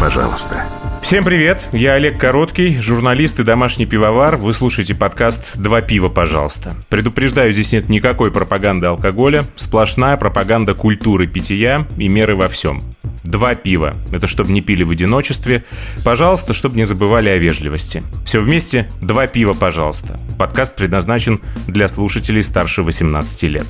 пожалуйста». Всем привет, я Олег Короткий, журналист и домашний пивовар. Вы слушаете подкаст «Два пива, пожалуйста». Предупреждаю, здесь нет никакой пропаганды алкоголя, сплошная пропаганда культуры питья и меры во всем. Два пива. Это чтобы не пили в одиночестве. Пожалуйста, чтобы не забывали о вежливости. Все вместе «Два пива, пожалуйста». Подкаст предназначен для слушателей старше 18 лет.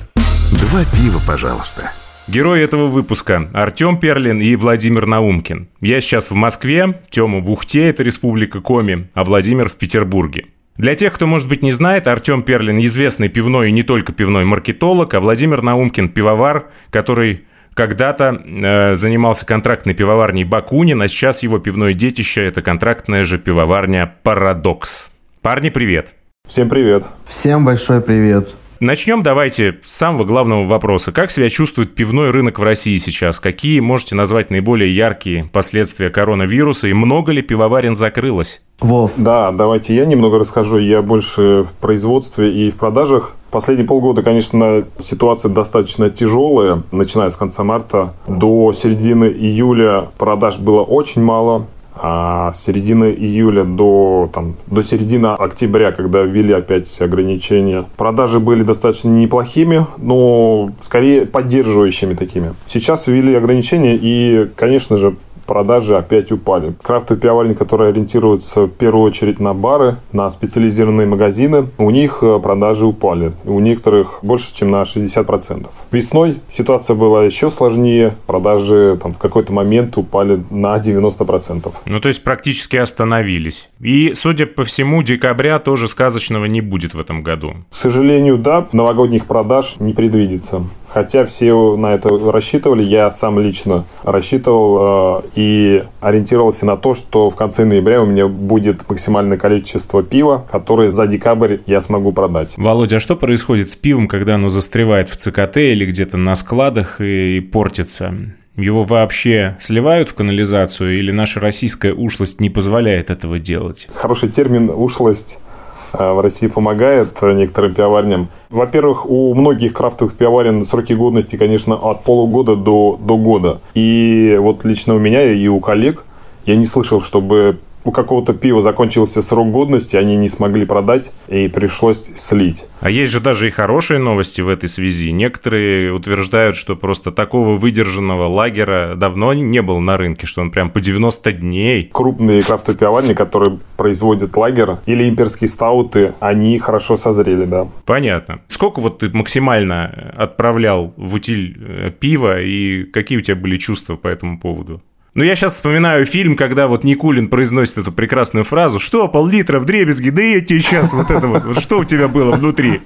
«Два пива, пожалуйста». Герои этого выпуска – Артем Перлин и Владимир Наумкин. Я сейчас в Москве, Тёма в Ухте, это республика Коми, а Владимир в Петербурге. Для тех, кто, может быть, не знает, Артем Перлин – известный пивной и не только пивной маркетолог, а Владимир Наумкин – пивовар, который когда-то э, занимался контрактной пивоварней Бакунин, а сейчас его пивное детище – это контрактная же пивоварня «Парадокс». Парни, привет! Всем привет! Всем большой привет! Начнем давайте с самого главного вопроса. Как себя чувствует пивной рынок в России сейчас? Какие можете назвать наиболее яркие последствия коронавируса? И много ли пивоварен закрылось? Вов. Да, давайте я немного расскажу. Я больше в производстве и в продажах. Последние полгода, конечно, ситуация достаточно тяжелая. Начиная с конца марта до середины июля продаж было очень мало. А с середины июля до, там, до середины октября, когда ввели опять ограничения, продажи были достаточно неплохими, но скорее поддерживающими такими. Сейчас ввели ограничения и, конечно же, продажи опять упали. Крафтовые пивоварни, которые ориентируются в первую очередь на бары, на специализированные магазины, у них э, продажи упали. У некоторых больше, чем на 60%. Весной ситуация была еще сложнее. Продажи там, в какой-то момент упали на 90%. Ну, то есть практически остановились. И, судя по всему, декабря тоже сказочного не будет в этом году. К сожалению, да, новогодних продаж не предвидится. Хотя все на это рассчитывали, я сам лично рассчитывал э, и ориентировался на то, что в конце ноября у меня будет максимальное количество пива, которое за декабрь я смогу продать. Володя, а что происходит с пивом, когда оно застревает в ЦКТ или где-то на складах и, и портится? Его вообще сливают в канализацию или наша российская ушлость не позволяет этого делать? Хороший термин «ушлость» в России помогает некоторым пивоварням. Во-первых, у многих крафтовых пивоварен сроки годности, конечно, от полугода до, до года. И вот лично у меня и у коллег я не слышал, чтобы у какого-то пива закончился срок годности, они не смогли продать, и пришлось слить. А есть же даже и хорошие новости в этой связи. Некоторые утверждают, что просто такого выдержанного лагера давно не было на рынке, что он прям по 90 дней. Крупные крафтовые пивоварни, которые производят лагер или имперские стауты, они хорошо созрели, да. Понятно. Сколько вот ты максимально отправлял в утиль э, пива, и какие у тебя были чувства по этому поводу? Ну, я сейчас вспоминаю фильм, когда вот Никулин произносит эту прекрасную фразу «Что, пол-литра в дребезги? Да я тебе сейчас вот это вот, вот что у тебя было внутри?»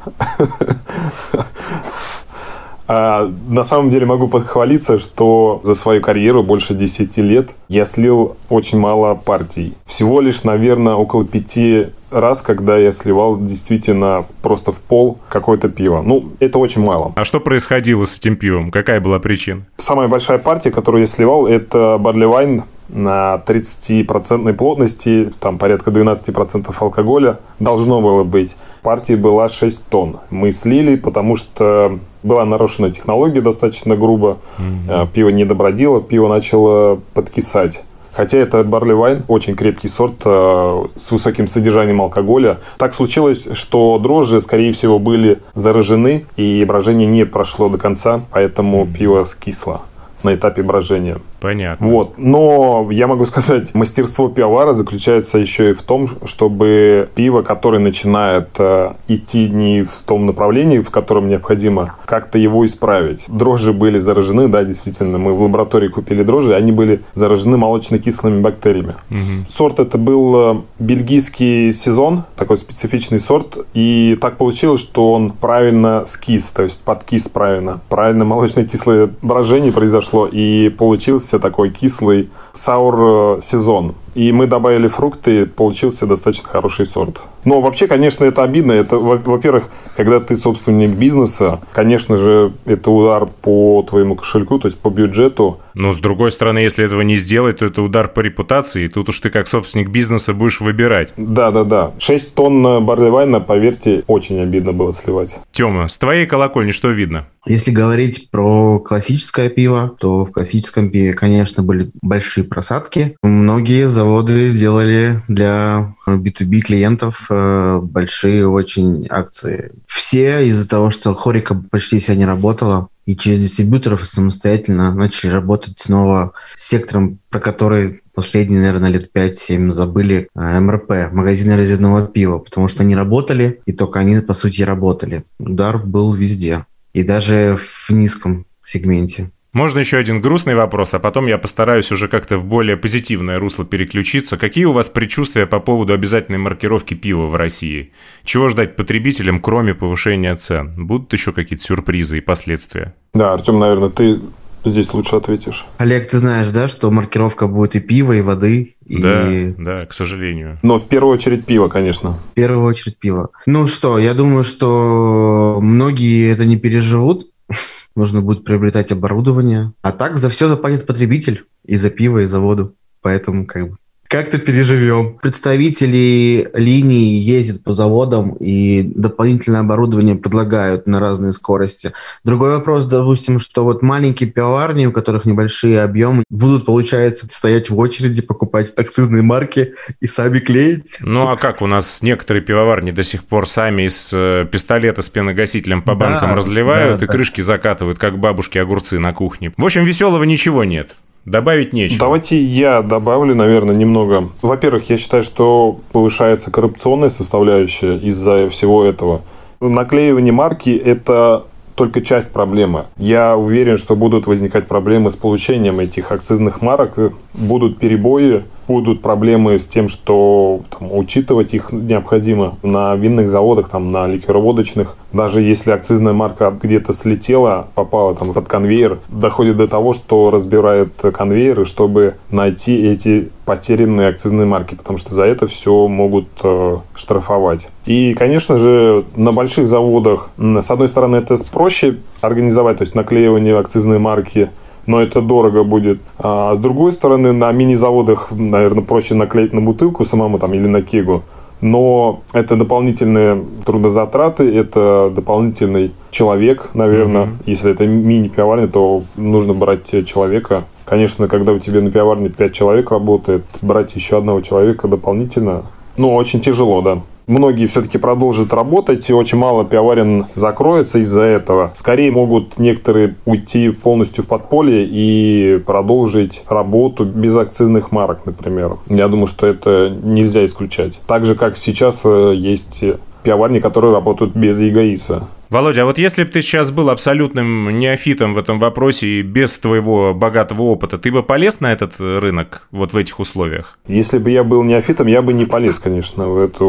А, на самом деле могу похвалиться, что за свою карьеру больше 10 лет я слил очень мало партий. Всего лишь, наверное, около пяти раз, когда я сливал действительно просто в пол какое-то пиво. Ну, это очень мало. А что происходило с этим пивом? Какая была причина? Самая большая партия, которую я сливал, это Wine на 30% плотности, там порядка 12% алкоголя должно было быть. Партии была 6 тонн. Мы слили, потому что была нарушена технология достаточно грубо. Mm-hmm. Пиво не добродило, пиво начало подкисать. Хотя это Barley Wine, очень крепкий сорт э, с высоким содержанием алкоголя. Так случилось, что дрожжи, скорее всего, были заражены, и брожение не прошло до конца, поэтому пиво скисло на этапе брожения. Понятно. Вот. Но я могу сказать, мастерство пивовара заключается еще и в том, чтобы пиво, которое начинает э, идти не в том направлении, в котором необходимо, как-то его исправить. Дрожжи были заражены, да, действительно. Мы в лаборатории купили дрожжи, они были заражены молочно-кислыми бактериями. Угу. Сорт это был э, бельгийский сезон, такой специфичный сорт. И так получилось, что он правильно скис, то есть подкис правильно. Правильно молочно-кислое брожение произошло, и получился получился такой кислый саур э, сезон. И мы добавили фрукты, получился достаточно хороший сорт. Но вообще, конечно, это обидно. Это, во-первых, когда ты собственник бизнеса, конечно же, это удар по твоему кошельку, то есть по бюджету. Но с другой стороны, если этого не сделать, то это удар по репутации. И тут уж ты как собственник бизнеса будешь выбирать. Да, да, да. 6 тонн барли вайна, поверьте, очень обидно было сливать. Тёма, с твоей колокольни что видно? Если говорить про классическое пиво, то в классическом пиве, конечно, были большие просадки. Многие заводы делали для B2B клиентов э, большие очень акции. Все из-за того, что Хорика почти вся не работала, и через дистрибьюторов самостоятельно начали работать снова с сектором, про который последние, наверное, лет 5-7 забыли э, МРП, магазины резервного пива, потому что они работали, и только они, по сути, работали. Удар был везде, и даже в низком сегменте. Можно еще один грустный вопрос, а потом я постараюсь уже как-то в более позитивное русло переключиться. Какие у вас предчувствия по поводу обязательной маркировки пива в России? Чего ждать потребителям, кроме повышения цен? Будут еще какие-то сюрпризы и последствия? Да, Артем, наверное, ты здесь лучше ответишь. Олег, ты знаешь, да, что маркировка будет и пива, и воды, и... Да, да, к сожалению. Но в первую очередь пиво, конечно. В первую очередь пиво. Ну что, я думаю, что многие это не переживут, нужно будет приобретать оборудование. А так за все заплатит потребитель. И за пиво, и за воду. Поэтому как бы как-то переживем. Представители линий ездят по заводам и дополнительное оборудование предлагают на разные скорости. Другой вопрос, допустим, что вот маленькие пивоварни, у которых небольшие объемы, будут, получается, стоять в очереди, покупать акцизные марки и сами клеить. Ну а как? У нас некоторые пивоварни до сих пор сами из э, пистолета с пеногасителем по банкам да, разливают да, и да. крышки закатывают, как бабушки огурцы на кухне. В общем, веселого ничего нет. Добавить нечего. Давайте я добавлю, наверное, немного. Во-первых, я считаю, что повышается коррупционная составляющая из-за всего этого. Наклеивание марки – это только часть проблемы. Я уверен, что будут возникать проблемы с получением этих акцизных марок, будут перебои, будут проблемы с тем, что там, учитывать их необходимо на винных заводах, там, на ликероводочных. Даже если акцизная марка где-то слетела, попала там под конвейер, доходит до того, что разбирают конвейеры, чтобы найти эти потерянные акцизные марки, потому что за это все могут э, штрафовать. И, конечно же, на больших заводах, с одной стороны, это проще организовать, то есть наклеивание акцизной марки – но это дорого будет. А с другой стороны, на мини-заводах, наверное, проще наклеить на бутылку самому там или на кегу. Но это дополнительные трудозатраты, это дополнительный человек, наверное. Mm-hmm. Если это мини-пивоварня, то нужно брать человека. Конечно, когда у тебя на пивоварне 5 человек работает, брать еще одного человека дополнительно, ну, очень тяжело, да многие все-таки продолжат работать, и очень мало пивоварен закроется из-за этого. Скорее могут некоторые уйти полностью в подполье и продолжить работу без акцизных марок, например. Я думаю, что это нельзя исключать. Так же, как сейчас э, есть пивоварни, которые работают без ЕГАИСа. Володя, а вот если бы ты сейчас был абсолютным неофитом в этом вопросе и без твоего богатого опыта, ты бы полез на этот рынок вот в этих условиях? Если бы я был неофитом, я бы не полез, конечно, в эту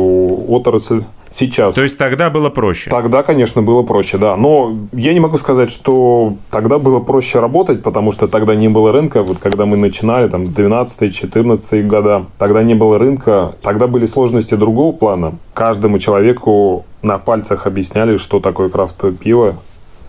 отрасль сейчас. То есть тогда было проще? Тогда, конечно, было проще, да. Но я не могу сказать, что тогда было проще работать, потому что тогда не было рынка. Вот когда мы начинали, там, 12-14 года, тогда не было рынка. Тогда были сложности другого плана. Каждому человеку на пальцах объясняли, что такое крафтовое пиво,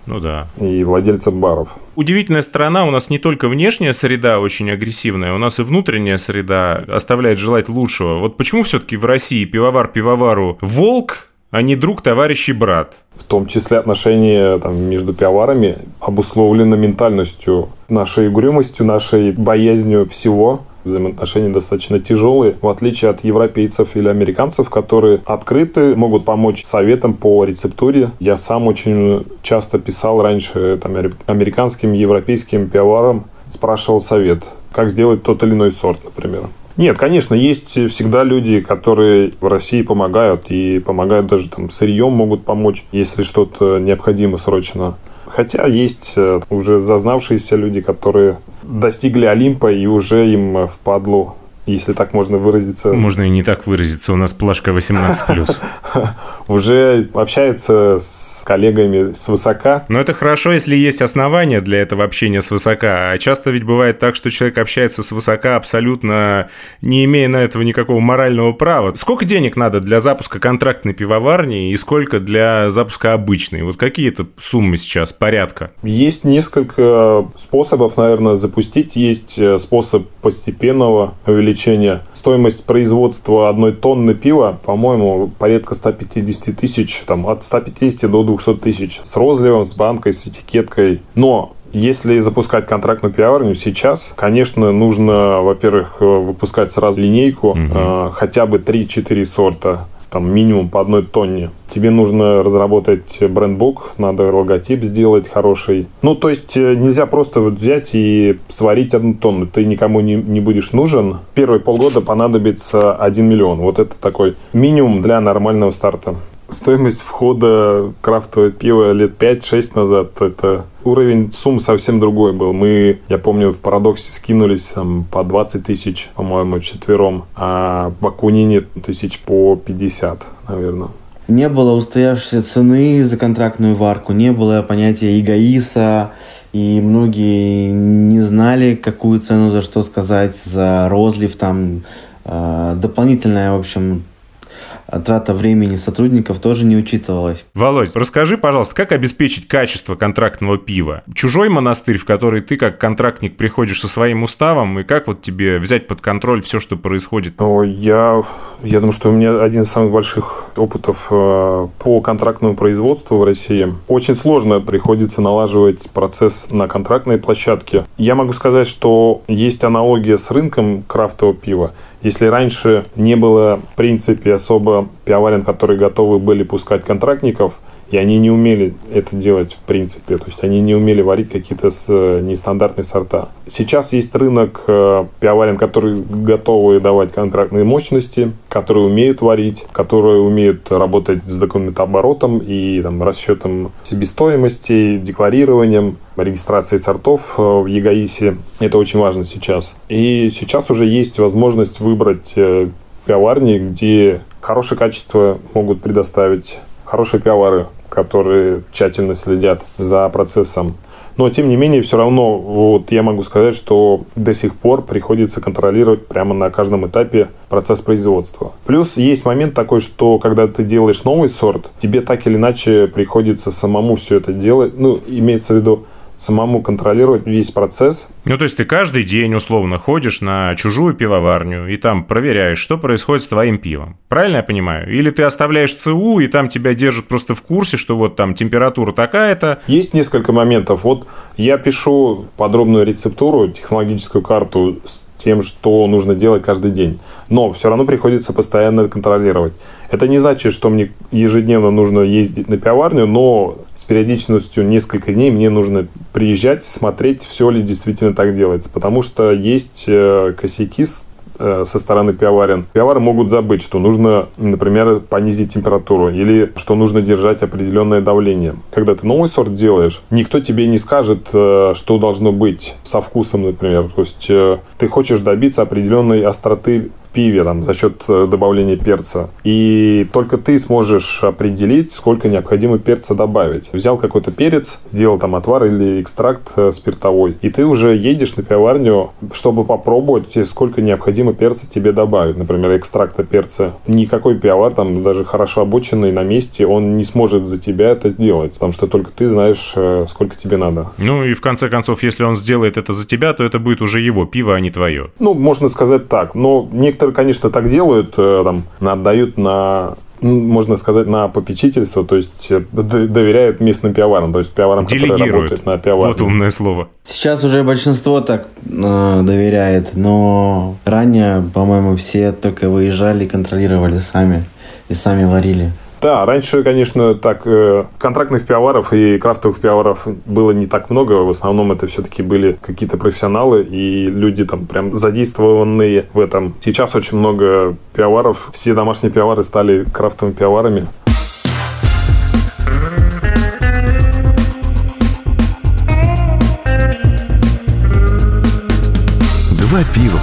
ну да. И владельцам баров. Удивительная сторона, у нас не только внешняя среда очень агрессивная, у нас и внутренняя среда оставляет желать лучшего. Вот почему все-таки в России пивовар пивовару волк, а не друг, товарищ и брат? В том числе отношения там, между пивоварами обусловлены ментальностью, нашей угрюмостью, нашей боязнью всего взаимоотношения достаточно тяжелые, в отличие от европейцев или американцев, которые открыты, могут помочь советам по рецептуре. Я сам очень часто писал раньше там, американским, европейским пивоварам, спрашивал совет, как сделать тот или иной сорт, например. Нет, конечно, есть всегда люди, которые в России помогают и помогают даже там сырьем могут помочь, если что-то необходимо срочно. Хотя есть э, уже зазнавшиеся люди, которые достигли Олимпа и уже им э, впадло если так можно выразиться. Можно и не так выразиться, у нас плашка 18+. Уже общается с коллегами с высока. Но это хорошо, если есть основания для этого общения с высока. А часто ведь бывает так, что человек общается с высока абсолютно не имея на этого никакого морального права. Сколько денег надо для запуска контрактной пивоварни и сколько для запуска обычной? Вот какие это суммы сейчас, порядка? Есть несколько способов, наверное, запустить. Есть э, способ постепенного увеличения исключение. Стоимость производства одной тонны пива, по-моему, порядка 150 тысяч, там, от 150 до 200 тысяч. С розливом, с банкой, с этикеткой. Но если запускать контрактную пивоварню сейчас, конечно, нужно, во-первых, выпускать сразу линейку, угу. э, хотя бы 3-4 сорта там минимум по одной тонне. Тебе нужно разработать брендбук, надо логотип сделать хороший. Ну, то есть э, нельзя просто вот взять и сварить одну тонну. Ты никому не, не будешь нужен. Первые полгода понадобится 1 миллион. Вот это такой минимум для нормального старта. Стоимость входа крафтовое пиво лет 5-6 назад, это уровень сумм совсем другой был. Мы, я помню, в Парадоксе скинулись там по 20 тысяч, по-моему, четвером, а в Акунине тысяч по 50, наверное. Не было устоявшейся цены за контрактную варку, не было понятия ИГАИСа, и многие не знали, какую цену за что сказать, за розлив там, э, дополнительная, в общем, а трата времени сотрудников тоже не учитывалась. Володь, расскажи, пожалуйста, как обеспечить качество контрактного пива? Чужой монастырь, в который ты как контрактник приходишь со своим уставом, и как вот тебе взять под контроль все, что происходит? О, я, я думаю, что у меня один из самых больших опытов э, по контрактному производству в России. Очень сложно приходится налаживать процесс на контрактной площадке. Я могу сказать, что есть аналогия с рынком крафтового пива. Если раньше не было, в принципе, особо пивоварен, которые готовы были пускать контрактников, и они не умели это делать в принципе. То есть они не умели варить какие-то э, нестандартные сорта. Сейчас есть рынок э, пивоварен, которые готовы давать контрактные мощности, которые умеют варить, которые умеют работать с документооборотом и там, расчетом себестоимости, декларированием, регистрацией сортов э, в ЕГАИСе. Это очень важно сейчас. И сейчас уже есть возможность выбрать пивоварни, где хорошее качество могут предоставить хорошие пивовары, которые тщательно следят за процессом. Но, тем не менее, все равно вот я могу сказать, что до сих пор приходится контролировать прямо на каждом этапе процесс производства. Плюс есть момент такой, что когда ты делаешь новый сорт, тебе так или иначе приходится самому все это делать. Ну, имеется в виду, самому контролировать весь процесс. Ну, то есть ты каждый день условно ходишь на чужую пивоварню и там проверяешь, что происходит с твоим пивом. Правильно я понимаю? Или ты оставляешь ЦУ и там тебя держат просто в курсе, что вот там температура такая-то? Есть несколько моментов. Вот я пишу подробную рецептуру, технологическую карту с тем, что нужно делать каждый день. Но все равно приходится постоянно контролировать. Это не значит, что мне ежедневно нужно ездить на пивоварню, но с периодичностью несколько дней мне нужно приезжать, смотреть, все ли действительно так делается. Потому что есть э, косяки Э, со стороны пивоварен. Пивовары могут забыть, что нужно, например, понизить температуру или что нужно держать определенное давление. Когда ты новый сорт делаешь, никто тебе не скажет, э, что должно быть со вкусом, например. То есть э, ты хочешь добиться определенной остроты пиве там, за счет э, добавления перца. И только ты сможешь определить, сколько необходимо перца добавить. Взял какой-то перец, сделал там отвар или экстракт э, спиртовой, и ты уже едешь на пивоварню, чтобы попробовать, сколько необходимо перца тебе добавить. Например, экстракта перца. Никакой пивовар, там даже хорошо обученный на месте, он не сможет за тебя это сделать, потому что только ты знаешь, э, сколько тебе надо. Ну и в конце концов, если он сделает это за тебя, то это будет уже его пиво, а не твое. Ну, можно сказать так. Но некоторые Некоторые, конечно, так делают, э, там, отдают на ну, можно сказать, на попечительство, то есть э, доверяют местным пиаварам, то есть пиаварам, которые работают на пиаварне. Вот умное слово. Сейчас уже большинство так э, доверяет, но ранее, по-моему, все только выезжали и контролировали сами и сами варили. Да, раньше, конечно, так э, контрактных пивоваров и крафтовых пивоваров было не так много. В основном это все-таки были какие-то профессионалы и люди там прям задействованные в этом. Сейчас очень много пивоваров. Все домашние пивовары стали крафтовыми пивоварами.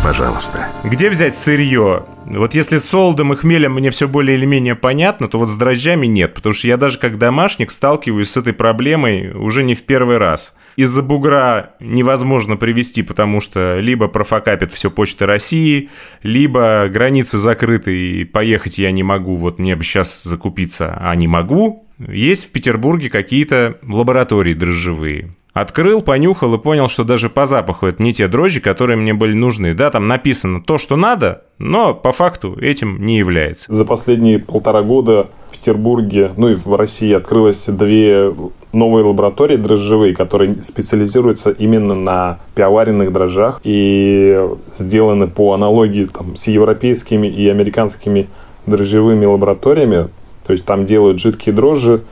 Пожалуйста. Где взять сырье? Вот если с солодом и хмелем мне все более или менее понятно, то вот с дрожжами нет, потому что я даже как домашник сталкиваюсь с этой проблемой уже не в первый раз. Из-за бугра невозможно привезти, потому что либо профокапит все Почта России, либо границы закрыты и поехать я не могу, вот мне бы сейчас закупиться, а не могу. Есть в Петербурге какие-то лаборатории дрожжевые. Открыл, понюхал и понял, что даже по запаху это не те дрожжи, которые мне были нужны. Да, там написано то, что надо, но по факту этим не является. За последние полтора года в Петербурге, ну и в России открылось две новые лаборатории дрожжевые, которые специализируются именно на пивоваренных дрожжах и сделаны по аналогии там, с европейскими и американскими дрожжевыми лабораториями. То есть там делают жидкие дрожжи,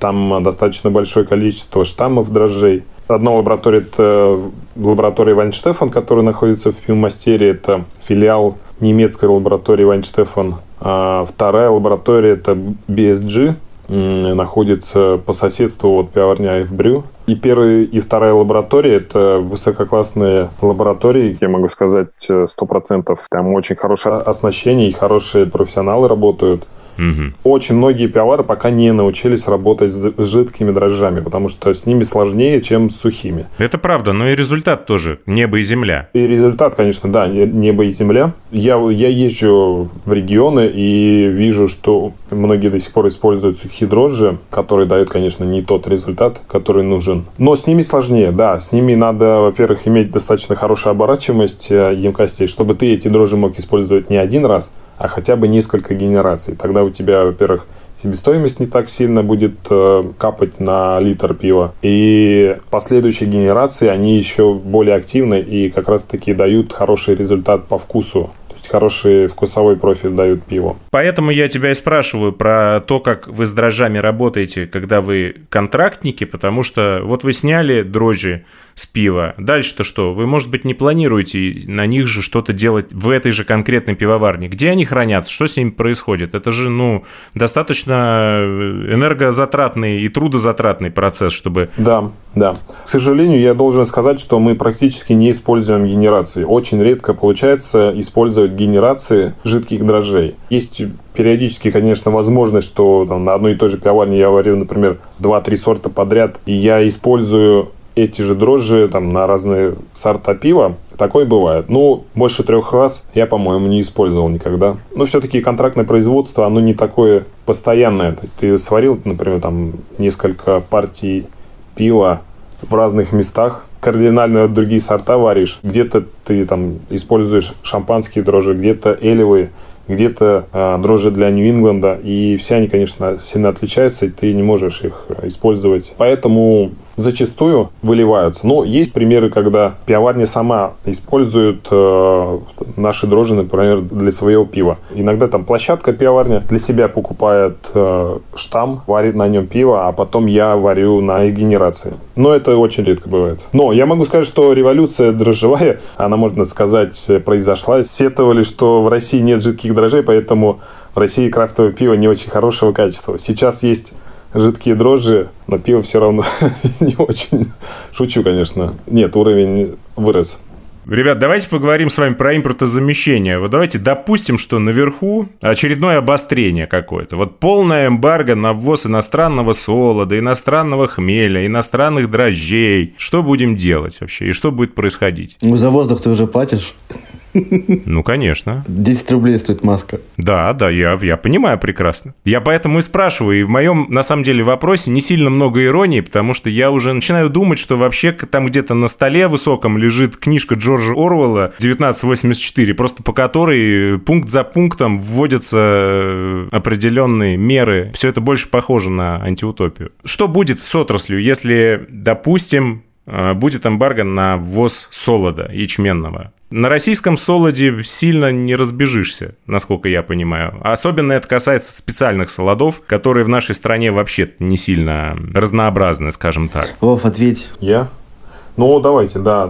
там достаточно большое количество штаммов дрожжей. Одна лаборатория – это лаборатория Вайнштефан, которая находится в Пивмастере. Это филиал немецкой лаборатории Вайнштефан. А вторая лаборатория – это BSG, находится по соседству от пивоварня Брю. И первая и вторая лаборатория – это высококлассные лаборатории, я могу сказать, 100%. Там очень хорошее оснащение и хорошие профессионалы работают – Угу. Очень многие пивовары пока не научились работать с жидкими дрожжами, потому что с ними сложнее, чем с сухими. Это правда, но и результат тоже небо и земля. И результат, конечно, да, небо и земля. Я, я езжу в регионы и вижу, что многие до сих пор используют сухие дрожжи, которые дают, конечно, не тот результат, который нужен. Но с ними сложнее, да. С ними надо, во-первых, иметь достаточно хорошую оборачиваемость э, емкостей, чтобы ты эти дрожжи мог использовать не один раз, а хотя бы несколько генераций. Тогда у тебя, во-первых, себестоимость не так сильно будет э, капать на литр пива. И последующие генерации, они еще более активны и как раз-таки дают хороший результат по вкусу хороший вкусовой профиль дают пиву. Поэтому я тебя и спрашиваю про то, как вы с дрожжами работаете, когда вы контрактники, потому что вот вы сняли дрожжи с пива. Дальше-то что? Вы, может быть, не планируете на них же что-то делать в этой же конкретной пивоварне? Где они хранятся? Что с ними происходит? Это же, ну, достаточно э, энергозатратный и трудозатратный процесс, чтобы... Да, да. К сожалению, я должен сказать, что мы практически не используем генерации. Очень редко получается использовать генерации жидких дрожжей. Есть периодически, конечно, возможность, что там, на одной и той же пивоварне я варю, например, 2-3 сорта подряд, и я использую эти же дрожжи там, на разные сорта пива. Такое бывает. Ну, больше трех раз я, по-моему, не использовал никогда. Но все-таки контрактное производство, оно не такое постоянное. Ты сварил, например, там несколько партий пива в разных местах, кардинально другие сорта варишь. Где-то ты там используешь шампанские дрожжи, где-то элевые, где-то э, дрожжи для Нью-Ингланда, и все они, конечно, сильно отличаются, и ты не можешь их использовать. Поэтому зачастую выливаются. Но есть примеры, когда пивоварня сама использует э, наши дрожжи, например, для своего пива. Иногда там площадка пивоварня для себя покупает э, штамм, варит на нем пиво, а потом я варю на генерации. Но это очень редко бывает. Но я могу сказать, что революция дрожжевая, она, можно сказать, произошла. Сетовали, что в России нет жидких дрожжей, поэтому в России крафтовое пиво не очень хорошего качества. Сейчас есть жидкие дрожжи, но пиво все равно не очень. Шучу, конечно. Нет, уровень вырос. Ребят, давайте поговорим с вами про импортозамещение. Вот давайте допустим, что наверху очередное обострение какое-то. Вот полная эмбарго на ввоз иностранного солода, иностранного хмеля, иностранных дрожжей. Что будем делать вообще? И что будет происходить? Ну, за воздух ты уже платишь. Ну, конечно. 10 рублей стоит маска. Да, да, я, я понимаю прекрасно. Я поэтому и спрашиваю. И в моем, на самом деле, вопросе не сильно много иронии, потому что я уже начинаю думать, что вообще там где-то на столе высоком лежит книжка Джорджа Оруэлла «1984», просто по которой пункт за пунктом вводятся э, определенные меры. Все это больше похоже на антиутопию. Что будет с отраслью, если, допустим, э, будет эмбарго на ввоз солода ячменного? На российском солоде сильно не разбежишься, насколько я понимаю. Особенно это касается специальных солодов, которые в нашей стране вообще не сильно разнообразны, скажем так. Вов, ответь. Я? Ну, давайте, да.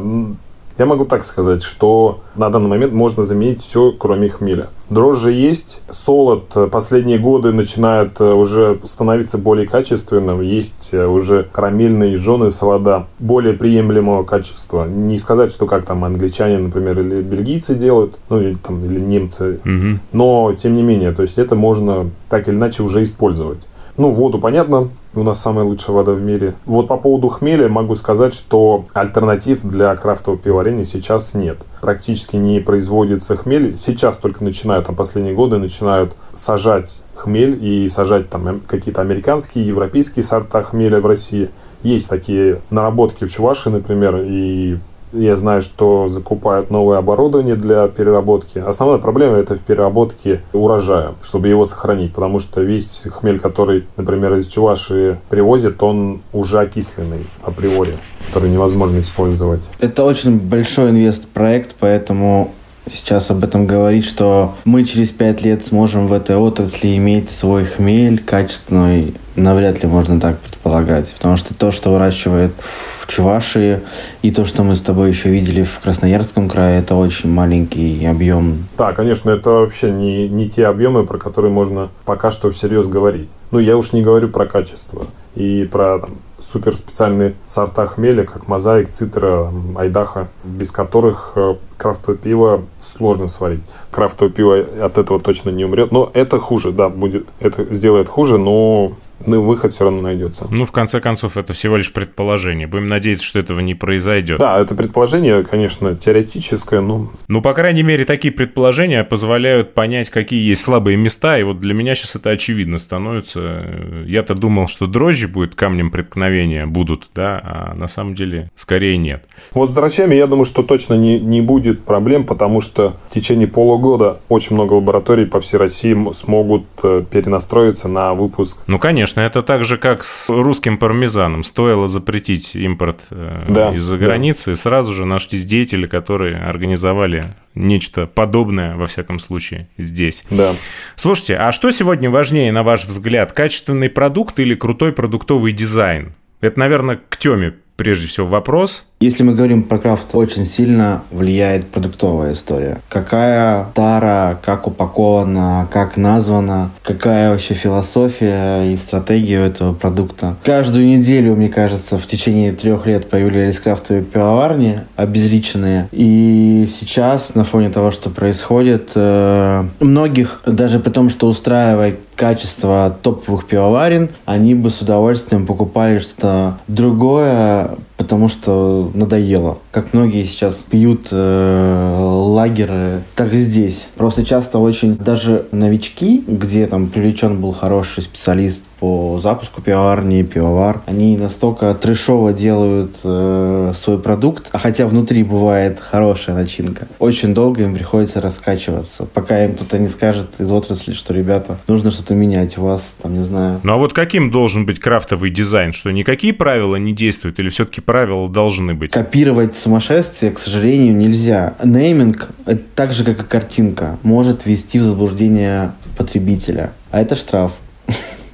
Я могу так сказать, что на данный момент можно заменить все, кроме хмеля. Дрожжи есть, солод последние годы начинает э, уже становиться более качественным. Есть э, уже карамельные жженые солода более приемлемого качества. Не сказать, что как там англичане, например, или бельгийцы делают, ну или там или немцы. Угу. Но тем не менее, то есть это можно так или иначе уже использовать. Ну, воду понятно, у нас самая лучшая вода в мире. Вот по поводу хмеля могу сказать, что альтернатив для крафтового пивоварения сейчас нет. Практически не производится хмель. Сейчас только начинают, там последние годы начинают сажать хмель и сажать там какие-то американские, европейские сорта хмеля в России. Есть такие наработки в Чувашии, например, и я знаю, что закупают новое оборудование для переработки. Основная проблема это в переработке урожая, чтобы его сохранить, потому что весь хмель, который, например, из Чувашии привозят, он уже окисленный априори, который невозможно использовать. Это очень большой инвест-проект, поэтому сейчас об этом говорить, что мы через пять лет сможем в этой отрасли иметь свой хмель качественный, навряд ли можно так предполагать. Потому что то, что выращивает в Чувашии, и то, что мы с тобой еще видели в Красноярском крае, это очень маленький объем. Да, конечно, это вообще не, не те объемы, про которые можно пока что всерьез говорить. Ну, я уж не говорю про качество и про там, супер специальные сорта хмеля, как мозаик, цитра, айдаха, без которых э, крафтовое пиво сложно сварить. Крафтовое пиво от этого точно не умрет. Но это хуже, да, будет, это сделает хуже, но ну, выход все равно найдется. Ну, в конце концов, это всего лишь предположение. Будем надеяться, что этого не произойдет. Да, это предположение, конечно, теоретическое, но... Ну, по крайней мере, такие предположения позволяют понять, какие есть слабые места, и вот для меня сейчас это очевидно становится. Я-то думал, что дрожжи будет камнем преткновения, будут, да, а на самом деле скорее нет. Вот с дрожжами, я думаю, что точно не, не будет проблем, потому что в течение полугода очень много лабораторий по всей России смогут э, перенастроиться на выпуск. Ну, конечно Конечно, это так же, как с русским пармезаном. Стоило запретить импорт э, да, из-за границы, и сразу же нашлись деятели, которые организовали нечто подобное, во всяком случае, здесь. Да. Слушайте, а что сегодня важнее, на ваш взгляд, качественный продукт или крутой продуктовый дизайн? Это, наверное, к Теме прежде всего вопрос. Если мы говорим про крафт, очень сильно влияет продуктовая история. Какая тара, как упакована, как названа, какая вообще философия и стратегия этого продукта. Каждую неделю, мне кажется, в течение трех лет появлялись крафтовые пивоварни, обезличенные. И сейчас, на фоне того, что происходит, э, многих, даже при том, что устраивает качество топовых пивоварен, они бы с удовольствием покупали что-то другое, потому что надоело. Как многие сейчас пьют э, лагеры, так здесь. Просто часто очень даже новички, где там привлечен был хороший специалист по запуску пивоварни, пивовар, они настолько трешово делают э, свой продукт, а хотя внутри бывает хорошая начинка. Очень долго им приходится раскачиваться, пока им кто-то не скажет из отрасли, что, ребята, нужно что-то менять, у вас, там, не знаю. Ну а вот каким должен быть крафтовый дизайн? Что никакие правила не действуют или все-таки правила должны быть? Копировать сумасшествие, к сожалению, нельзя. Нейминг, так же, как и картинка, может ввести в заблуждение потребителя. А это штраф.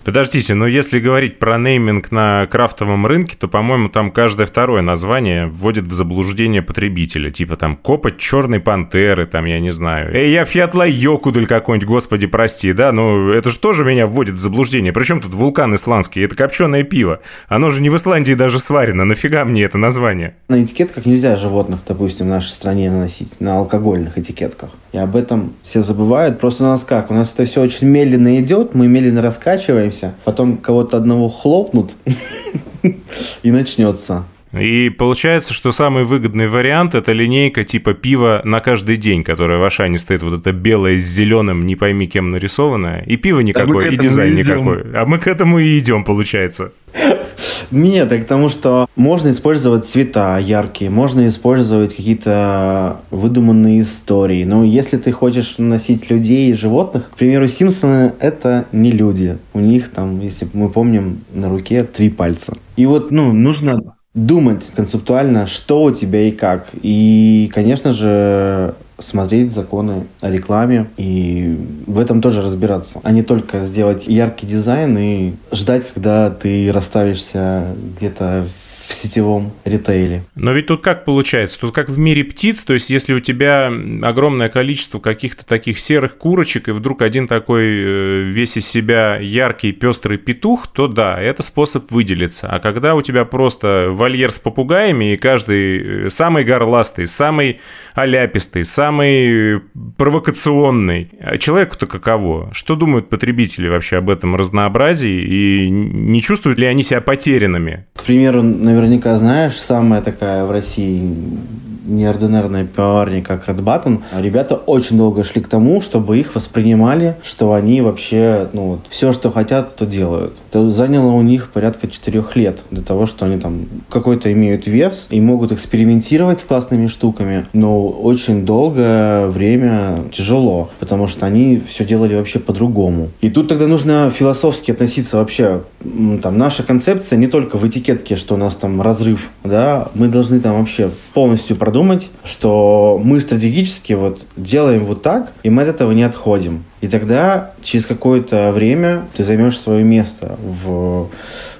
Подождите, но если говорить про нейминг на крафтовом рынке, то, по-моему, там каждое второе название вводит в заблуждение потребителя. Типа там копоть черной пантеры, там, я не знаю. Эй, я фиатла йокудель какой-нибудь, господи, прости, да? Ну, это же тоже меня вводит в заблуждение. Причем тут вулкан исландский? Это копченое пиво. Оно же не в Исландии даже сварено. Нафига мне это название? На этикетках нельзя животных, допустим, в нашей стране наносить. На алкогольных этикетках. И об этом все забывают. Просто у нас как? У нас это все очень медленно идет, мы медленно раскачиваемся, потом кого-то одного хлопнут и начнется. И получается, что самый выгодный вариант – это линейка типа пива на каждый день, которая в Ашане стоит вот это белое с зеленым, не пойми кем нарисованное, и пиво никакое, а и дизайн никакой. А мы к этому и идем, получается. Нет, к тому, что можно использовать цвета яркие, можно использовать какие-то выдуманные истории. Но если ты хочешь носить людей и животных, к примеру, Симпсоны — это не люди. У них там, если мы помним, на руке три пальца. И вот, ну, нужно думать концептуально, что у тебя и как. И, конечно же, смотреть законы о рекламе и в этом тоже разбираться, а не только сделать яркий дизайн и ждать, когда ты расставишься где-то в сетевом ритейле. Но ведь тут как получается? Тут как в мире птиц, то есть если у тебя огромное количество каких-то таких серых курочек, и вдруг один такой э, весь из себя яркий, пестрый петух, то да, это способ выделиться. А когда у тебя просто вольер с попугаями, и каждый э, самый горластый, самый оляпистый, самый провокационный, а человеку-то каково? Что думают потребители вообще об этом разнообразии, и не чувствуют ли они себя потерянными? К примеру, наверняка знаешь, самая такая в России неординарная пивоварня, как Red Button, ребята очень долго шли к тому, чтобы их воспринимали, что они вообще, ну, все, что хотят, то делают. Это заняло у них порядка четырех лет для того, что они там какой-то имеют вес и могут экспериментировать с классными штуками, но очень долгое время тяжело, потому что они все делали вообще по-другому. И тут тогда нужно философски относиться вообще. Там наша концепция не только в этикетке, что у нас там разрыв, да, мы должны там вообще полностью продумать подумать, что мы стратегически вот делаем вот так, и мы от этого не отходим. И тогда через какое-то время ты займешь свое место в,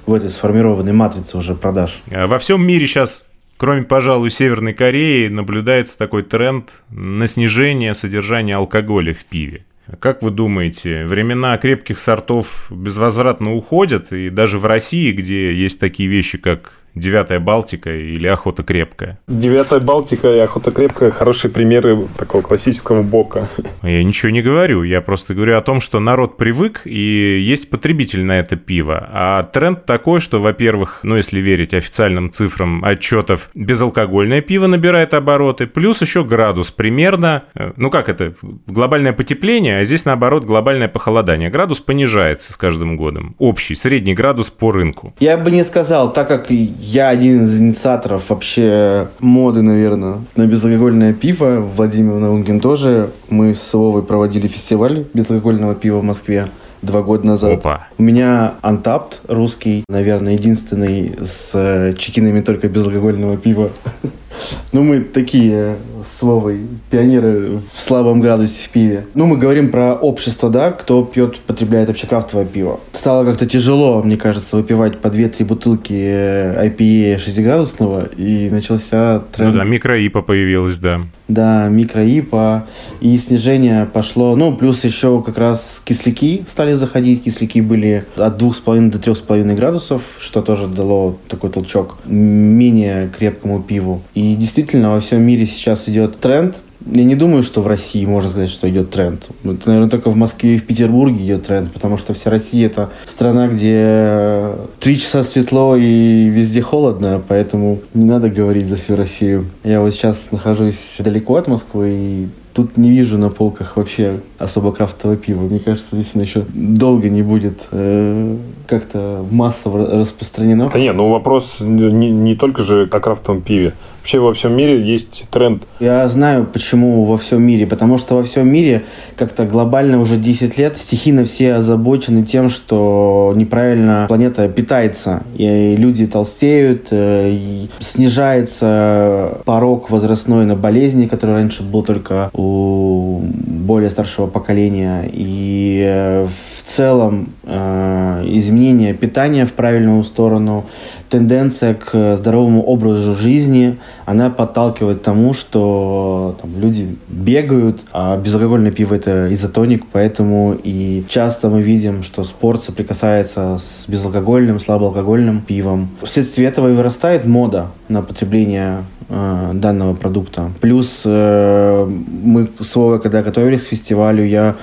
в этой сформированной матрице уже продаж. А во всем мире сейчас Кроме, пожалуй, Северной Кореи, наблюдается такой тренд на снижение содержания алкоголя в пиве. Как вы думаете, времена крепких сортов безвозвратно уходят, и даже в России, где есть такие вещи, как Девятая Балтика или Охота крепкая? Девятая Балтика и Охота крепкая хорошие примеры такого классического бока. Я ничего не говорю, я просто говорю о том, что народ привык и есть потребитель на это пиво. А тренд такой, что, во-первых, ну если верить официальным цифрам отчетов, безалкогольное пиво набирает обороты, плюс еще градус примерно, э, ну как это, глобальное потепление, а здесь наоборот глобальное похолодание. Градус понижается с каждым годом. Общий, средний градус по рынку. Я бы не сказал, так как я один из инициаторов вообще моды, наверное, на безалкогольное пиво. Владимир Наумкин тоже. Мы с Вовой проводили фестиваль безалкогольного пива в Москве два года назад. Опа. У меня антапт русский, наверное, единственный с э, чекинами только безалкогольного пива. Ну, мы такие с Вовой пионеры в слабом градусе в пиве. Ну, мы говорим про общество, да, кто пьет, потребляет вообще крафтовое пиво. Стало как-то тяжело, мне кажется, выпивать по 2-3 бутылки IPA 6-градусного, и начался тренд. Ну да, микроипа появилась, да. Да, микроипа, и снижение пошло. Ну, плюс еще как раз кисляки стали заходить. Кисляки были от 2,5 до 3,5 градусов, что тоже дало такой толчок менее крепкому пиву. И действительно во всем мире сейчас идет тренд. Я не думаю, что в России можно сказать, что идет тренд. Это, наверное, только в Москве и в Петербурге идет тренд, потому что вся Россия это страна, где три часа светло и везде холодно, поэтому не надо говорить за всю Россию. Я вот сейчас нахожусь далеко от Москвы и тут не вижу на полках вообще особо крафтового пива. Мне кажется, здесь оно еще долго не будет э, как-то массово распространено. Да нет, ну вопрос не, не только же о крафтовом пиве. Вообще во всем мире есть тренд. Я знаю, почему во всем мире. Потому что во всем мире как-то глобально уже 10 лет стихийно все озабочены тем, что неправильно планета питается. И люди толстеют, э, и снижается порог возрастной на болезни, который раньше был только у более старшего поколения. И э, целом э, изменение питания в правильную сторону, тенденция к здоровому образу жизни, она подталкивает к тому, что там, люди бегают, а безалкогольное пиво это изотоник, поэтому и часто мы видим, что спорт соприкасается с безалкогольным, слабоалкогольным пивом. Вследствие этого и вырастает мода на потребление э, данного продукта. Плюс э, мы с когда готовились к фестивалю, я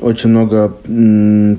очень много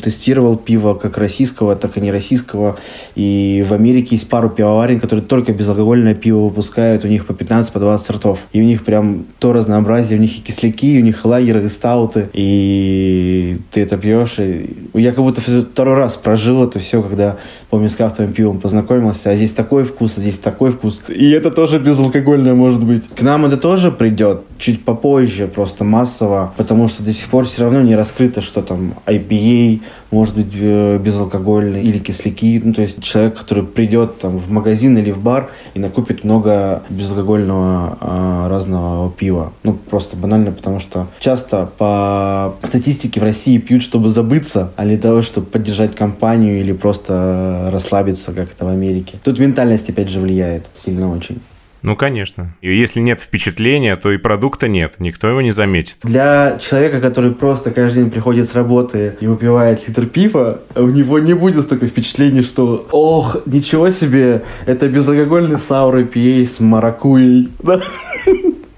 тестировал пива как российского, так и не российского. И в Америке есть пару пивоварен, которые только безалкогольное пиво выпускают. У них по 15, по 20 сортов. И у них прям то разнообразие. У них и кисляки, у них и лагеры, и стауты. И ты это пьешь. И... Я как будто второй раз прожил это все, когда, помню, с крафтовым пивом познакомился. А здесь такой вкус, а здесь такой вкус. И это тоже безалкогольное может быть. К нам это тоже придет чуть попозже, просто массово. Потому что до сих пор все равно не раскрыто, что там IPA, может быть э, безалкогольный или кисляки. Ну, то есть человек, который придет там в магазин или в бар и накупит много безалкогольного э, разного пива. Ну, просто банально, потому что часто по статистике в России пьют, чтобы забыться, а для того, чтобы поддержать компанию или просто расслабиться, как это в Америке. Тут ментальность, опять же, влияет сильно очень. Ну, конечно. И если нет впечатления, то и продукта нет. Никто его не заметит. Для человека, который просто каждый день приходит с работы и выпивает литр пива, у него не будет столько впечатлений, что «Ох, ничего себе, это безалкогольный саур IPA с маракуей».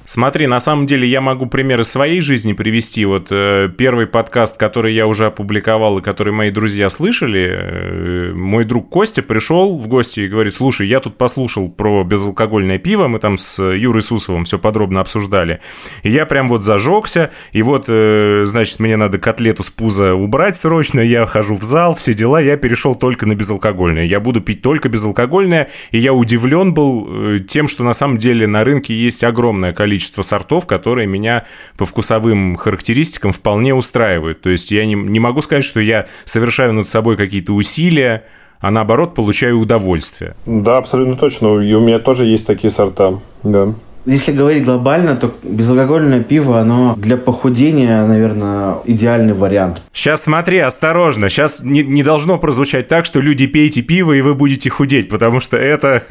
Смотри, на самом деле я могу примеры своей жизни привести. Вот э, первый подкаст, который я уже опубликовал и который мои друзья слышали, э, мой друг Костя пришел в гости и говорит, слушай, я тут послушал про безалкогольное пиво, мы там с Юрой Сусовым все подробно обсуждали. И я прям вот зажегся, и вот, э, значит, мне надо котлету с пуза убрать срочно, я хожу в зал, все дела, я перешел только на безалкогольное. Я буду пить только безалкогольное, и я удивлен был э, тем, что на самом деле на рынке есть огромное количество количество сортов, которые меня по вкусовым характеристикам вполне устраивают. То есть я не, не могу сказать, что я совершаю над собой какие-то усилия, а наоборот получаю удовольствие. Да, абсолютно точно. И у меня тоже есть такие сорта, да. Если говорить глобально, то безалкогольное пиво, оно для похудения, наверное, идеальный вариант. Сейчас смотри, осторожно. Сейчас не, не должно прозвучать так, что люди пейте пиво, и вы будете худеть, потому что это...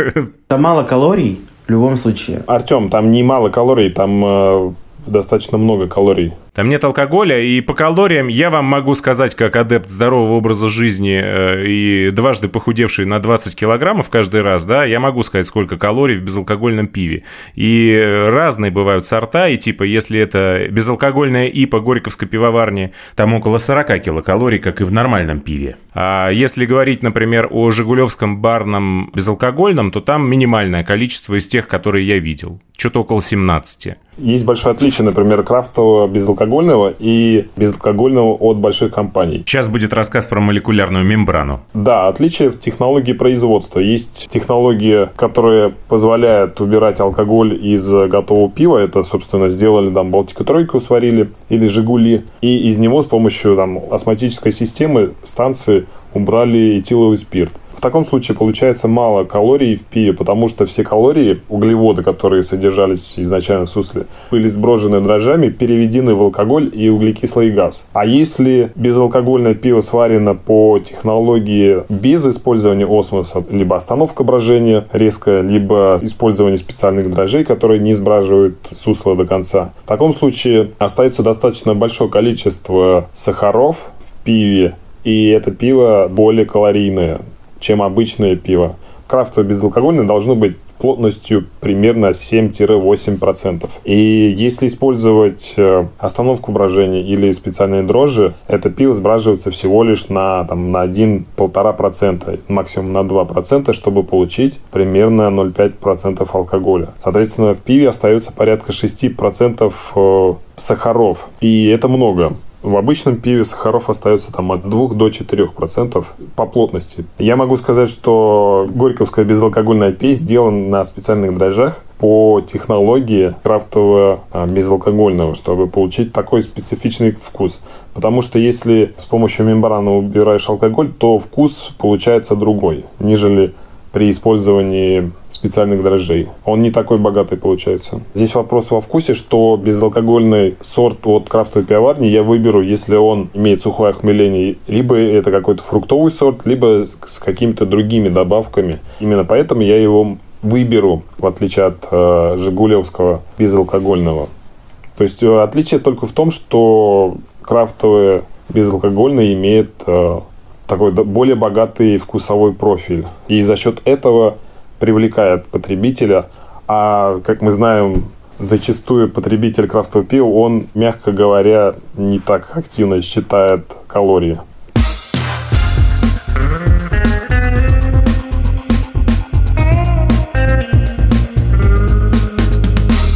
Там мало калорий, в любом случае. Артем, там не мало калорий, там э, достаточно много калорий. Там нет алкоголя, и по калориям я вам могу сказать, как адепт здорового образа жизни э, и дважды похудевший на 20 килограммов каждый раз, да, я могу сказать, сколько калорий в безалкогольном пиве. И разные бывают сорта, и типа, если это безалкогольная ипа Горьковской пивоварни, там около 40 килокалорий, как и в нормальном пиве. А если говорить, например, о Жигулевском барном безалкогольном, то там минимальное количество из тех, которые я видел. Что-то около 17. Есть большое отличие, например, крафтового безалкогольного и безалкогольного от больших компаний. Сейчас будет рассказ про молекулярную мембрану. Да, отличие в технологии производства. Есть технология, которая позволяет убирать алкоголь из готового пива. Это, собственно, сделали там Балтика тройку сварили или Жигули. И из него с помощью там осмотической системы станции убрали этиловый спирт. Таком случае получается мало калорий в пиве, потому что все калории, углеводы, которые содержались изначально в сусле, были сброжены дрожжами, переведены в алкоголь и углекислый газ. А если безалкогольное пиво сварено по технологии без использования осмоса, либо остановка брожения резкая, либо использование специальных дрожжей, которые не сбраживают сусло до конца, в таком случае остается достаточно большое количество сахаров в пиве, и это пиво более калорийное чем обычное пиво. Крафтовое безалкогольное должно быть плотностью примерно 7-8%. И если использовать э, остановку брожения или специальные дрожжи, это пиво сбраживается всего лишь на, там, на 1-1,5%, максимум на 2%, чтобы получить примерно 0,5% алкоголя. Соответственно, в пиве остается порядка 6% э, сахаров. И это много. В обычном пиве сахаров остается там от 2 до 4 процентов по плотности. Я могу сказать, что горьковская безалкогольная пей сделана на специальных дрожжах по технологии крафтового а, безалкогольного, чтобы получить такой специфичный вкус. Потому что если с помощью мембраны убираешь алкоголь, то вкус получается другой, нежели при использовании специальных дрожжей. Он не такой богатый получается. Здесь вопрос во вкусе, что безалкогольный сорт от крафтовой пивоварни я выберу, если он имеет сухое охмеление. Либо это какой-то фруктовый сорт, либо с какими-то другими добавками. Именно поэтому я его выберу, в отличие от э, жигулевского безалкогольного. То есть э, отличие только в том, что крафтовые безалкогольные имеет э, такой более богатый вкусовой профиль. И за счет этого привлекает потребителя. А, как мы знаем, зачастую потребитель крафтового пива, он, мягко говоря, не так активно считает калории.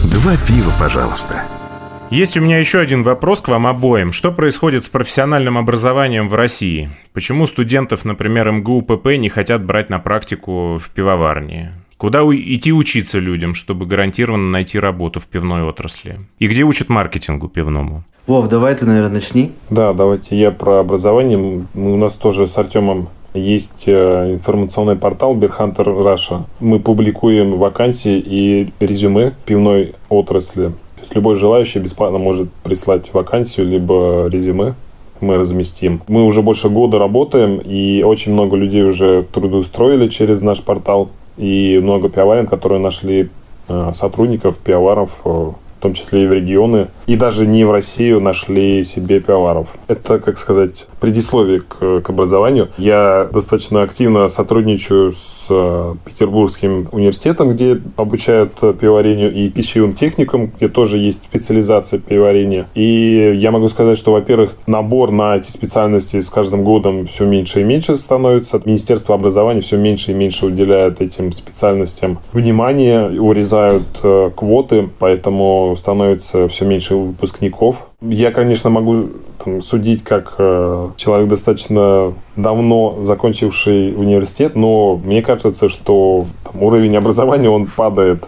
Два пива, пожалуйста. Есть у меня еще один вопрос к вам обоим. Что происходит с профессиональным образованием в России? Почему студентов, например, МГУ ПП не хотят брать на практику в пивоварне? Куда идти учиться людям, чтобы гарантированно найти работу в пивной отрасли? И где учат маркетингу пивному? Вов, давай ты, наверное, начни. Да, давайте я про образование. Мы, у нас тоже с Артемом есть э, информационный портал Beerhunter Russia. Мы публикуем вакансии и резюме пивной отрасли. То есть любой желающий бесплатно может прислать вакансию либо резюме мы разместим. Мы уже больше года работаем, и очень много людей уже трудоустроили через наш портал, и много пивоварен, которые нашли э, сотрудников, пивоваров э, том числе и в регионы, и даже не в Россию нашли себе пивоваров. Это, как сказать, предисловие к, к образованию. Я достаточно активно сотрудничаю с э, Петербургским университетом, где обучают пивоварению, и пищевым техникам, где тоже есть специализация пивоварения. И я могу сказать, что, во-первых, набор на эти специальности с каждым годом все меньше и меньше становится. Министерство образования все меньше и меньше уделяет этим специальностям внимание, урезают э, квоты, поэтому становится все меньше выпускников. Я, конечно, могу там, судить как э, человек достаточно давно закончивший университет, но мне кажется, что там, уровень образования он падает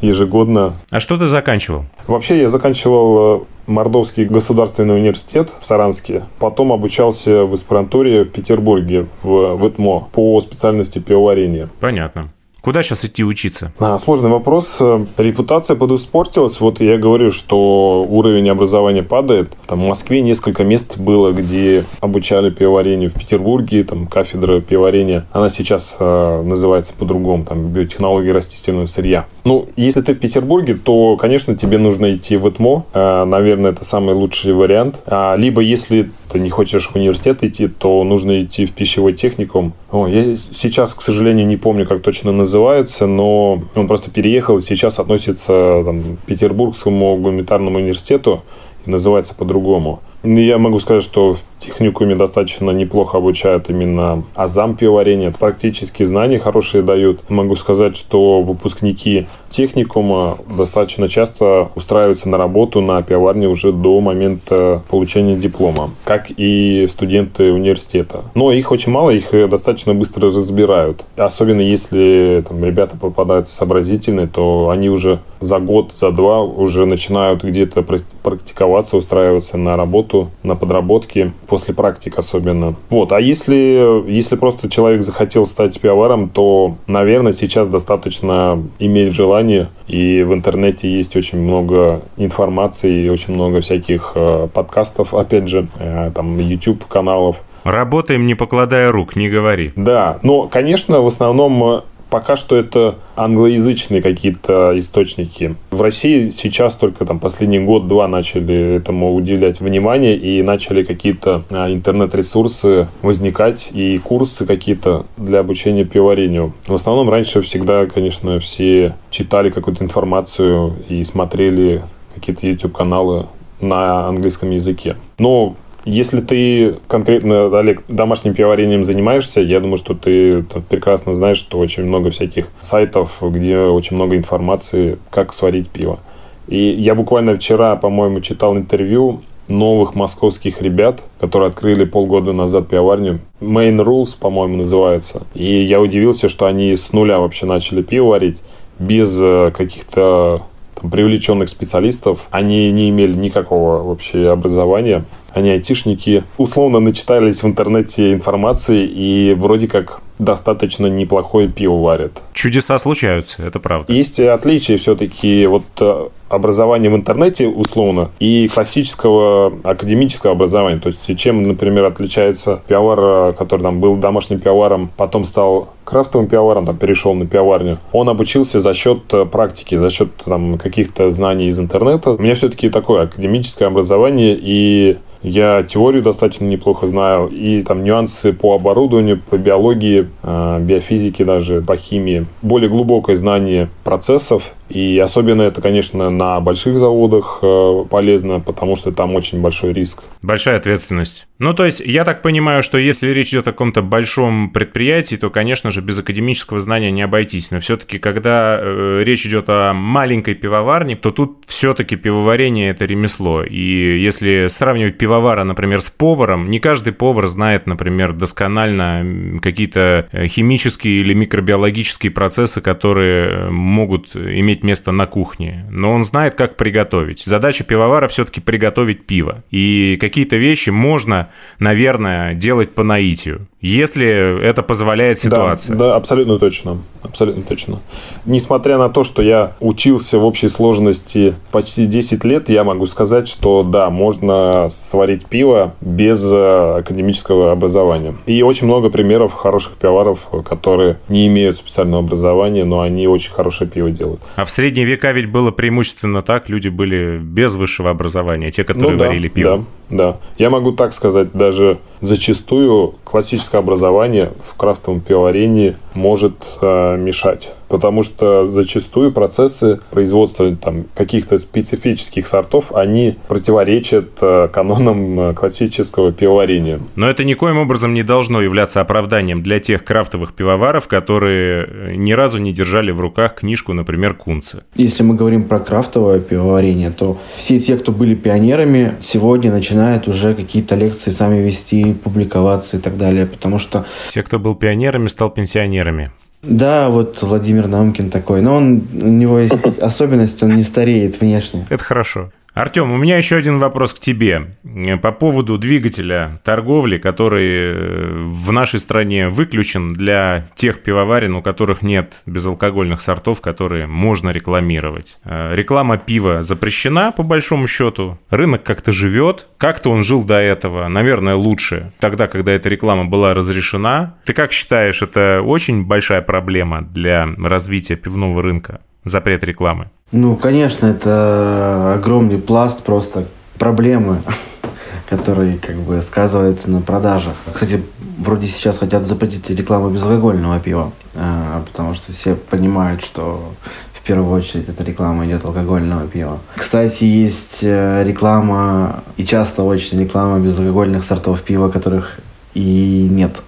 ежегодно. А что ты заканчивал? Вообще я заканчивал э, Мордовский государственный университет в Саранске. Потом обучался в аспирантуре в Петербурге в ВЭТМО по специальности пивоварения. Понятно. Куда сейчас идти учиться? А, сложный вопрос. Репутация подуспортилась. Вот я говорю, что уровень образования падает. Там в Москве несколько мест было, где обучали пивоварению. В Петербурге там кафедра пивоварения. Она сейчас э, называется по-другому. Там биотехнологии растительного сырья. Ну, если ты в Петербурге, то, конечно, тебе нужно идти в ЭТМО. Э, наверное, это самый лучший вариант. А, либо если ты не хочешь в университет идти, то нужно идти в пищевой техникум. О, я сейчас, к сожалению, не помню, как точно называется, но он просто переехал и сейчас относится там, к Петербургскому гуманитарному университету и называется по-другому. Я могу сказать, что в техникуме достаточно неплохо обучают именно азам пивоварения. Практические знания хорошие дают. Могу сказать, что выпускники техникума достаточно часто устраиваются на работу на пивоварне уже до момента получения диплома, как и студенты университета. Но их очень мало, их достаточно быстро разбирают. Особенно если там, ребята попадаются сообразительные, то они уже за год, за два уже начинают где-то практиковаться, устраиваться на работу на подработки, практик особенно. Вот, а если, если просто человек захотел стать пиаваром, то, наверное, сейчас достаточно иметь желание, и в интернете есть очень много информации, и очень много всяких э, подкастов, опять же, э, там, YouTube-каналов, Работаем, не покладая рук, не говори. Да, но, конечно, в основном Пока что это англоязычные какие-то источники. В России сейчас только там последний год-два начали этому уделять внимание и начали какие-то а, интернет-ресурсы возникать и курсы какие-то для обучения пивоварению. В основном раньше всегда, конечно, все читали какую-то информацию и смотрели какие-то YouTube-каналы на английском языке. Но если ты конкретно, Олег, домашним пивоварением занимаешься, я думаю, что ты прекрасно знаешь, что очень много всяких сайтов, где очень много информации, как сварить пиво. И я буквально вчера, по-моему, читал интервью новых московских ребят, которые открыли полгода назад пивоварню. Main Rules, по-моему, называется. И я удивился, что они с нуля вообще начали пиво варить без э, каких-то привлеченных специалистов. Они не имели никакого вообще образования они айтишники, условно начитались в интернете информации и вроде как достаточно неплохое пиво варят. Чудеса случаются, это правда. Есть отличия все-таки вот э, образования в интернете условно и классического академического образования. То есть чем, например, отличается пивовар, э, который там был домашним пивоваром, потом стал крафтовым пивоваром, там перешел на пивоварню. Он обучился за счет э, практики, за счет там каких-то знаний из интернета. У меня все-таки такое академическое образование и я теорию достаточно неплохо знаю, и там нюансы по оборудованию, по биологии, э, биофизике даже, по химии. Более глубокое знание процессов И особенно это, конечно, на больших заводах э, полезно, потому что там очень большой риск. Большая ответственность. Ну, то есть, я так понимаю, что если речь идет о каком-то большом предприятии, то, конечно же, без академического знания не обойтись. Но все-таки, когда э, речь идет о маленькой пивоварне, то тут все-таки пивоварение – это ремесло. И если сравнивать пивовара, например, с поваром, не каждый повар знает, например, досконально какие-то э, химические или микробиологические процессы, которые могут иметь место на кухне. Но он знает, как приготовить. Задача пивовара все-таки приготовить пиво. И какие-то вещи можно наверное, делать по наитию, если это позволяет ситуация. Да, да, абсолютно точно. Абсолютно точно. Несмотря на то, что я учился в общей сложности почти 10 лет, я могу сказать, что да, можно сварить пиво без э, академического образования. И очень много примеров хороших пивоваров, которые не имеют специального образования, но они очень хорошее пиво делают. А в средние века ведь было преимущественно так, люди были без высшего образования, те, которые ну, да, варили пиво. Да, да. Я могу так сказать, даже зачастую классическое образование в крафтовом пивоварении может э, мешать потому что зачастую процессы производства там, каких-то специфических сортов, они противоречат э, канонам э, классического пивоварения. Но это никоим образом не должно являться оправданием для тех крафтовых пивоваров, которые э, ни разу не держали в руках книжку, например, Кунца. Если мы говорим про крафтовое пивоварение, то все те, кто были пионерами, сегодня начинают уже какие-то лекции сами вести, публиковаться и так далее, потому что... Все, кто был пионерами, стал пенсионерами. Да, вот Владимир Наумкин такой. Но он, у него есть особенность, он не стареет внешне. Это хорошо. Артем, у меня еще один вопрос к тебе. По поводу двигателя торговли, который э, в нашей стране выключен для тех пивоварен, у которых нет безалкогольных сортов, которые можно рекламировать. Э, реклама пива запрещена, по большому счету. Рынок как-то живет. Как-то он жил до этого, наверное, лучше. Тогда, когда эта реклама была разрешена. Ты как считаешь, это очень большая проблема для развития пивного рынка? Запрет рекламы. Ну, конечно, это огромный пласт просто проблемы, который как бы сказывается на продажах. Кстати, вроде сейчас хотят запретить рекламу безалкогольного пива, а, потому что все понимают, что в первую очередь эта реклама идет алкогольного пива. Кстати, есть э, реклама, и часто очень реклама безалкогольных сортов пива, которых и нет.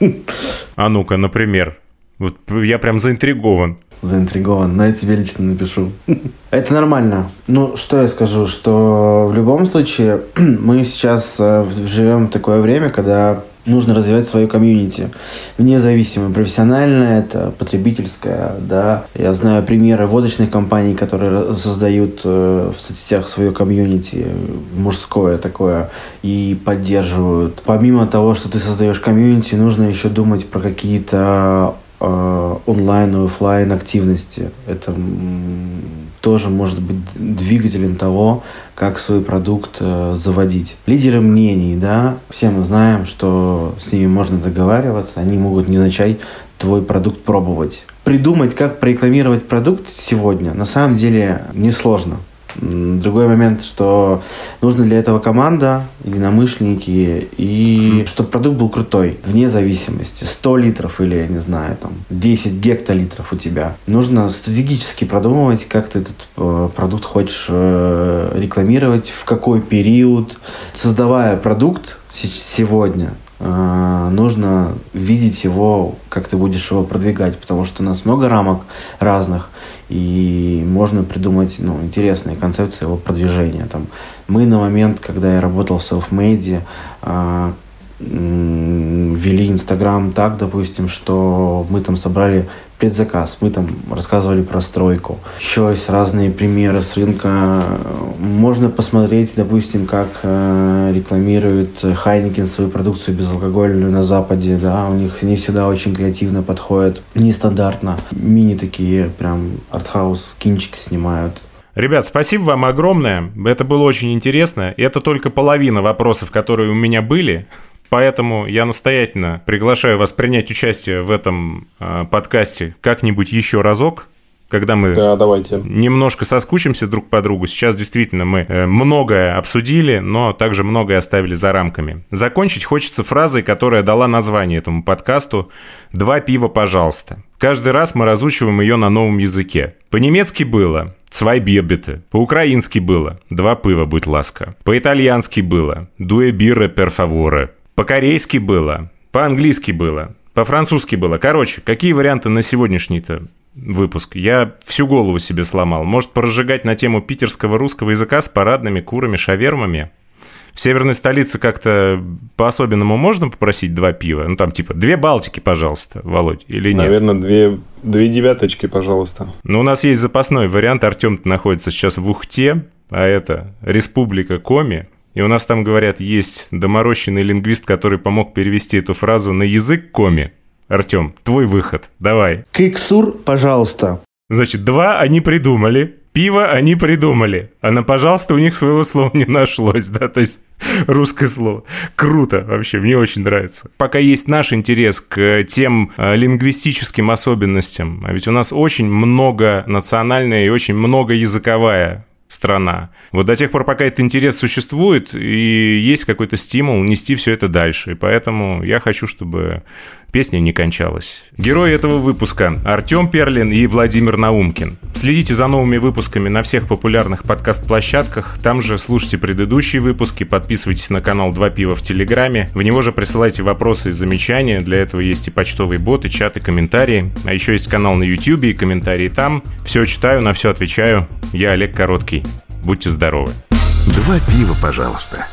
А ну-ка, например. Вот я прям заинтригован заинтригован, но я тебе лично напишу. Это нормально. Ну, что я скажу, что в любом случае мы сейчас э, живем в такое время, когда нужно развивать свою комьюнити. Вне зависимо, профессиональное это, потребительское, да. Я знаю примеры водочных компаний, которые создают э, в соцсетях свое комьюнити, мужское такое, и поддерживают. Помимо того, что ты создаешь комьюнити, нужно еще думать про какие-то онлайн и офлайн активности. Это тоже может быть двигателем того, как свой продукт э, заводить. Лидеры мнений, да, все мы знаем, что с ними можно договариваться, они могут не начать твой продукт пробовать. Придумать, как прорекламировать продукт сегодня, на самом деле несложно. Другой момент, что нужно для этого команда, единомышленники, и чтобы продукт был крутой, вне зависимости. 100 литров или, я не знаю, там, 10 гектолитров у тебя. Нужно стратегически продумывать, как ты этот э, продукт хочешь э, рекламировать, в какой период. Создавая продукт сегодня, нужно видеть его, как ты будешь его продвигать, потому что у нас много рамок разных, и можно придумать ну, интересные концепции его продвижения. Там, мы на момент, когда я работал в self-made, э, вели Инстаграм так, допустим, что мы там собрали предзаказ, мы там рассказывали про стройку. Еще есть разные примеры с рынка. Можно посмотреть, допустим, как э, рекламирует Хайникин свою продукцию безалкогольную на Западе. Да? У них не всегда очень креативно подходит, нестандартно. Мини такие прям артхаус кинчики снимают. Ребят, спасибо вам огромное. Это было очень интересно. Это только половина вопросов, которые у меня были. Поэтому я настоятельно приглашаю вас принять участие в этом э, подкасте как-нибудь еще разок. когда мы да, давайте. немножко соскучимся друг по другу. Сейчас действительно мы э, многое обсудили, но также многое оставили за рамками. Закончить хочется фразой, которая дала название этому подкасту «Два пива, пожалуйста». Каждый раз мы разучиваем ее на новом языке. По-немецки было «Цвай бирбиты», по-украински было «Два пива, будь ласка», по-итальянски было «Дуэ бирре пер фаворе», по-корейски было, по-английски было, по-французски было. Короче, какие варианты на сегодняшний-то выпуск. Я всю голову себе сломал. Может, поразжигать на тему питерского русского языка с парадными курами, шавермами? В северной столице как-то по-особенному можно попросить два пива? Ну, там типа две Балтики, пожалуйста, Володь, или нет? Наверное, две, две девяточки, пожалуйста. Ну, у нас есть запасной вариант. Артем находится сейчас в Ухте, а это Республика Коми. И у нас там, говорят, есть доморощенный лингвист, который помог перевести эту фразу на язык Коми. Артем, твой выход, давай. Киксур, пожалуйста. Значит, два они придумали, пиво они придумали, а на «пожалуйста» у них своего слова не нашлось, да, то есть русское слово. Круто вообще, мне очень нравится. Пока есть наш интерес к тем э, лингвистическим особенностям, а ведь у нас очень много национальная и очень много языковая страна. Вот до тех пор, пока этот интерес существует, и есть какой-то стимул нести все это дальше. И поэтому я хочу, чтобы песня не кончалась. Герои этого выпуска – Артем Перлин и Владимир Наумкин. Следите за новыми выпусками на всех популярных подкаст-площадках. Там же слушайте предыдущие выпуски, подписывайтесь на канал «Два пива» в Телеграме. В него же присылайте вопросы и замечания. Для этого есть и почтовый бот, и чат, и комментарии. А еще есть канал на YouTube и комментарии там. Все читаю, на все отвечаю. Я Олег Короткий. Будьте здоровы. Два пива, пожалуйста.